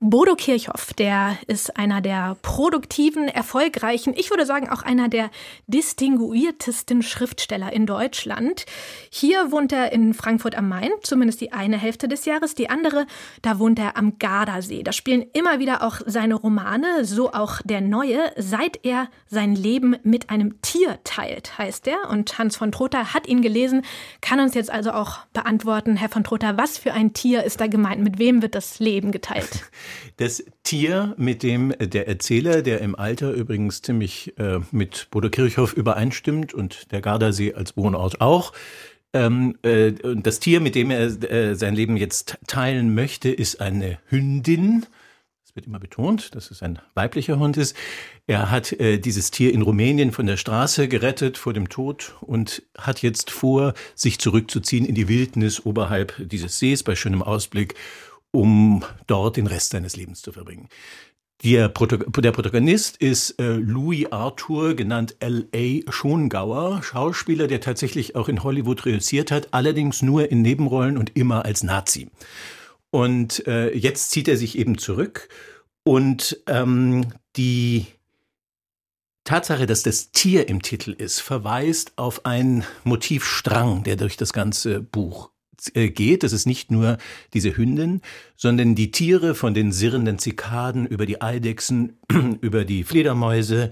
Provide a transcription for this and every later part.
Bodo Kirchhoff, der ist einer der produktiven, erfolgreichen, ich würde sagen auch einer der distinguiertesten Schriftsteller in Deutschland. Hier wohnt er in Frankfurt am Main, zumindest die eine Hälfte des Jahres, die andere, da wohnt er am Gardasee. Da spielen immer wieder auch seine Romane, so auch der neue, seit er sein Leben mit einem Tier teilt, heißt er. Und Hans von Trotha hat ihn gelesen, kann uns jetzt also auch beantworten, Herr von Trotha, was für ein Tier ist da gemeint? Mit wem wird das Leben geteilt? Das Tier, mit dem der Erzähler, der im Alter übrigens ziemlich äh, mit Bodo Kirchhoff übereinstimmt und der Gardasee als Wohnort auch, ähm, äh, das Tier, mit dem er äh, sein Leben jetzt teilen möchte, ist eine Hündin. Es wird immer betont, dass es ein weiblicher Hund ist. Er hat äh, dieses Tier in Rumänien von der Straße gerettet vor dem Tod und hat jetzt vor, sich zurückzuziehen in die Wildnis oberhalb dieses Sees bei schönem Ausblick um dort den Rest seines Lebens zu verbringen. Der, Protagonist ist äh, Louis Arthur, genannt L.A. Schongauer, Schauspieler, der tatsächlich auch in Hollywood reüssiert hat, allerdings nur in Nebenrollen und immer als Nazi. Und äh, jetzt zieht er sich eben zurück und ähm, die Tatsache, dass das Tier im Titel ist, verweist auf einen Motivstrang, der durch das ganze Buch geht. Das ist nicht nur diese Hündin, sondern die Tiere von den sirrenden Zikaden über die Eidechsen, über die Fledermäuse,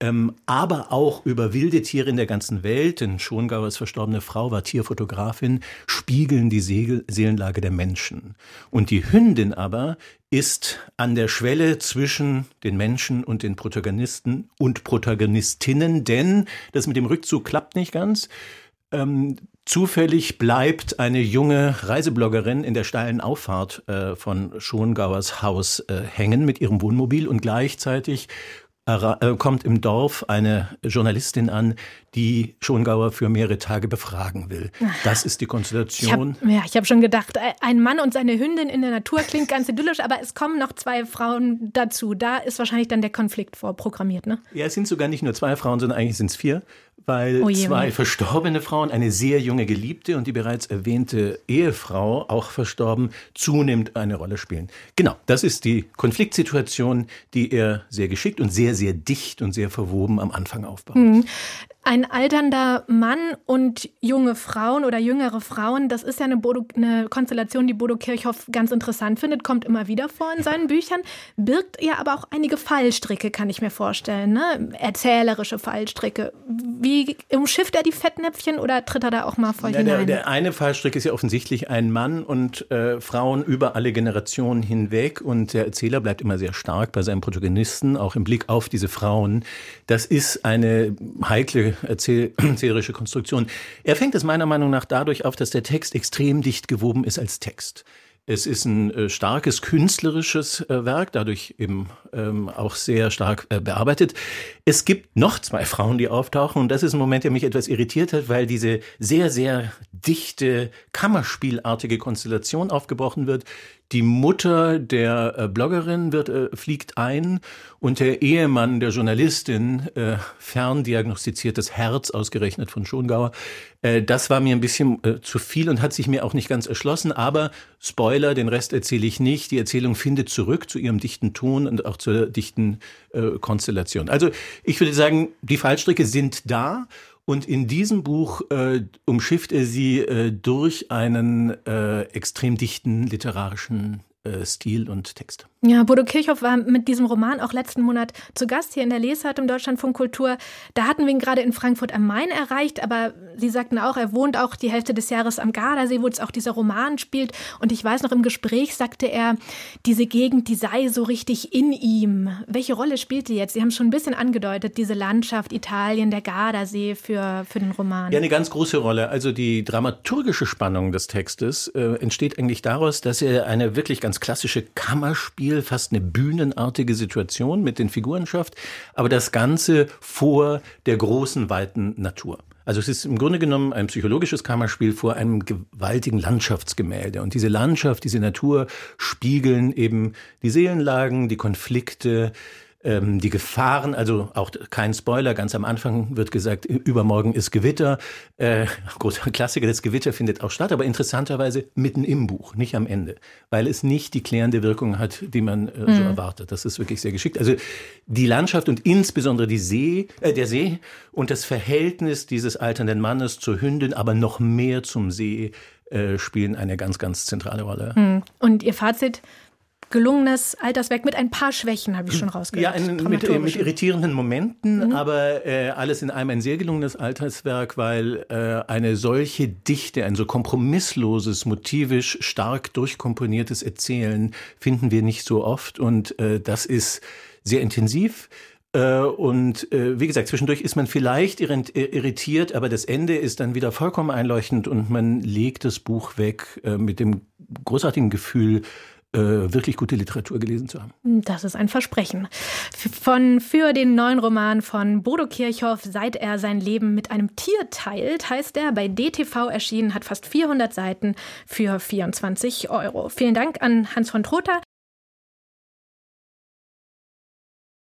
ähm, aber auch über wilde Tiere in der ganzen Welt, denn Schongauers verstorbene Frau war Tierfotografin, spiegeln die Segel Seelenlage der Menschen. Und die Hündin aber ist an der Schwelle zwischen den Menschen und den Protagonisten und Protagonistinnen, denn das mit dem Rückzug klappt nicht ganz. Ähm, Zufällig bleibt eine junge Reisebloggerin in der steilen Auffahrt äh, von Schongauers Haus äh, hängen mit ihrem Wohnmobil und gleichzeitig äh, kommt im Dorf eine Journalistin an, die Schongauer für mehrere Tage befragen will. Das ist die Konstellation. Ich hab, ja, ich habe schon gedacht, äh, ein Mann und seine Hündin in der Natur klingt ganz idyllisch, aber es kommen noch zwei Frauen dazu. Da ist wahrscheinlich dann der Konflikt vorprogrammiert, ne? Ja, es sind sogar nicht nur zwei Frauen, sondern eigentlich sind es vier weil oh je, zwei verstorbene Frauen, eine sehr junge Geliebte und die bereits erwähnte Ehefrau, auch verstorben, zunehmend eine Rolle spielen. Genau, das ist die Konfliktsituation, die er sehr geschickt und sehr, sehr dicht und sehr verwoben am Anfang aufbaut. Mhm. Ein alternder Mann und junge Frauen oder jüngere Frauen, das ist ja eine, Bodo, eine, Konstellation, die Bodo Kirchhoff ganz interessant findet, kommt immer wieder vor in seinen Büchern, birgt ja aber auch einige Fallstricke, kann ich mir vorstellen, ne? erzählerische Fallstricke. Wie umschifft er die Fettnäpfchen oder tritt er da auch mal voll ja, hinein? Der, der, eine Fallstrick ist ja offensichtlich ein Mann und äh, Frauen über alle Generationen hinweg und der Erzähler bleibt immer sehr stark bei seinem Protagonisten, auch im Blick auf diese Frauen. Das ist eine heikle erzählerische Konstruktion. Er fängt es meiner Meinung nach dadurch auf, dass der Text extrem dicht gewoben ist als Text. Es ist ein äh, starkes künstlerisches äh, Werk, dadurch eben ähm, auch sehr stark äh, bearbeitet. Es gibt noch zwei Frauen, die auftauchen und das ist ein Moment, der mich etwas irritiert hat, weil diese sehr, sehr dichte, kammerspielartige Konstellation aufgebrochen wird. Die Mutter der äh, Bloggerin wird, äh, fliegt ein und der Ehemann der Journalistin äh, ferndiagnostiziert das Herz ausgerechnet von Schongauer. Äh, das war mir ein bisschen äh, zu viel und hat sich mir auch nicht ganz erschlossen. Aber Spoiler, den Rest erzähle ich nicht. Die Erzählung findet zurück zu ihrem dichten Ton und auch zur dichten äh, Konstellation. Also ich würde sagen, die Fallstricke sind da und in diesem Buch äh, umschifft er sie äh, durch einen äh, extrem dichten literarischen äh, Stil und Text. Ja, Bodo Kirchhoff war mit diesem Roman auch letzten Monat zu Gast hier in der Lesart im Deutschlandfunk Kultur. Da hatten wir ihn gerade in Frankfurt am Main erreicht, aber Sie sagten auch, er wohnt auch die Hälfte des Jahres am Gardasee, wo jetzt auch dieser Roman spielt. Und ich weiß noch, im Gespräch sagte er, diese Gegend, die sei so richtig in ihm. Welche Rolle spielt die jetzt? Sie haben schon ein bisschen angedeutet, diese Landschaft Italien, der Gardasee für, für den Roman. Ja, eine ganz große Rolle. Also die dramaturgische Spannung des Textes äh, entsteht eigentlich daraus, dass er eine wirklich ganz klassische Kammerspiel Spiel, fast eine bühnenartige Situation mit den Figuren schafft, aber das Ganze vor der großen, weiten Natur. Also es ist im Grunde genommen ein psychologisches Kammerspiel vor einem gewaltigen Landschaftsgemälde. Und diese Landschaft, diese Natur spiegeln eben die Seelenlagen, die Konflikte, ähm, die Gefahren, also auch kein Spoiler, ganz am Anfang wird gesagt, übermorgen ist Gewitter. Äh, großer Klassiker, das Gewitter findet auch statt, aber interessanterweise mitten im Buch, nicht am Ende, weil es nicht die klärende Wirkung hat, die man äh, so mhm. erwartet. Das ist wirklich sehr geschickt. Also die Landschaft und insbesondere die See, äh, der See und das Verhältnis dieses alternden Mannes zur Hündin, aber noch mehr zum See, äh, spielen eine ganz, ganz zentrale Rolle. Mhm. Und Ihr Fazit? Gelungenes Alterswerk mit ein paar Schwächen, habe ich schon rausgehört. Ja, ein, mit, mit, irritierenden Momenten, mhm. aber äh, alles in einem ein sehr gelungenes Alterswerk, weil äh, eine solche Dichte, ein so kompromissloses, motivisch stark durchkomponiertes Erzählen finden wir nicht so oft und äh, das ist sehr intensiv. Äh, und äh, wie gesagt, zwischendurch ist man vielleicht irritiert, aber das Ende ist dann wieder vollkommen einleuchtend und man legt das Buch weg äh, mit dem großartigen Gefühl, äh, wirklich gute Literatur gelesen zu haben. Das ist ein Versprechen. Von, für den neuen Roman von Bodo Kirchhoff, seit er sein Leben mit einem Tier teilt, heißt er, bei DTV erschienen, hat fast 400 Seiten für 24 Euro. Vielen Dank an Hans von Trotha.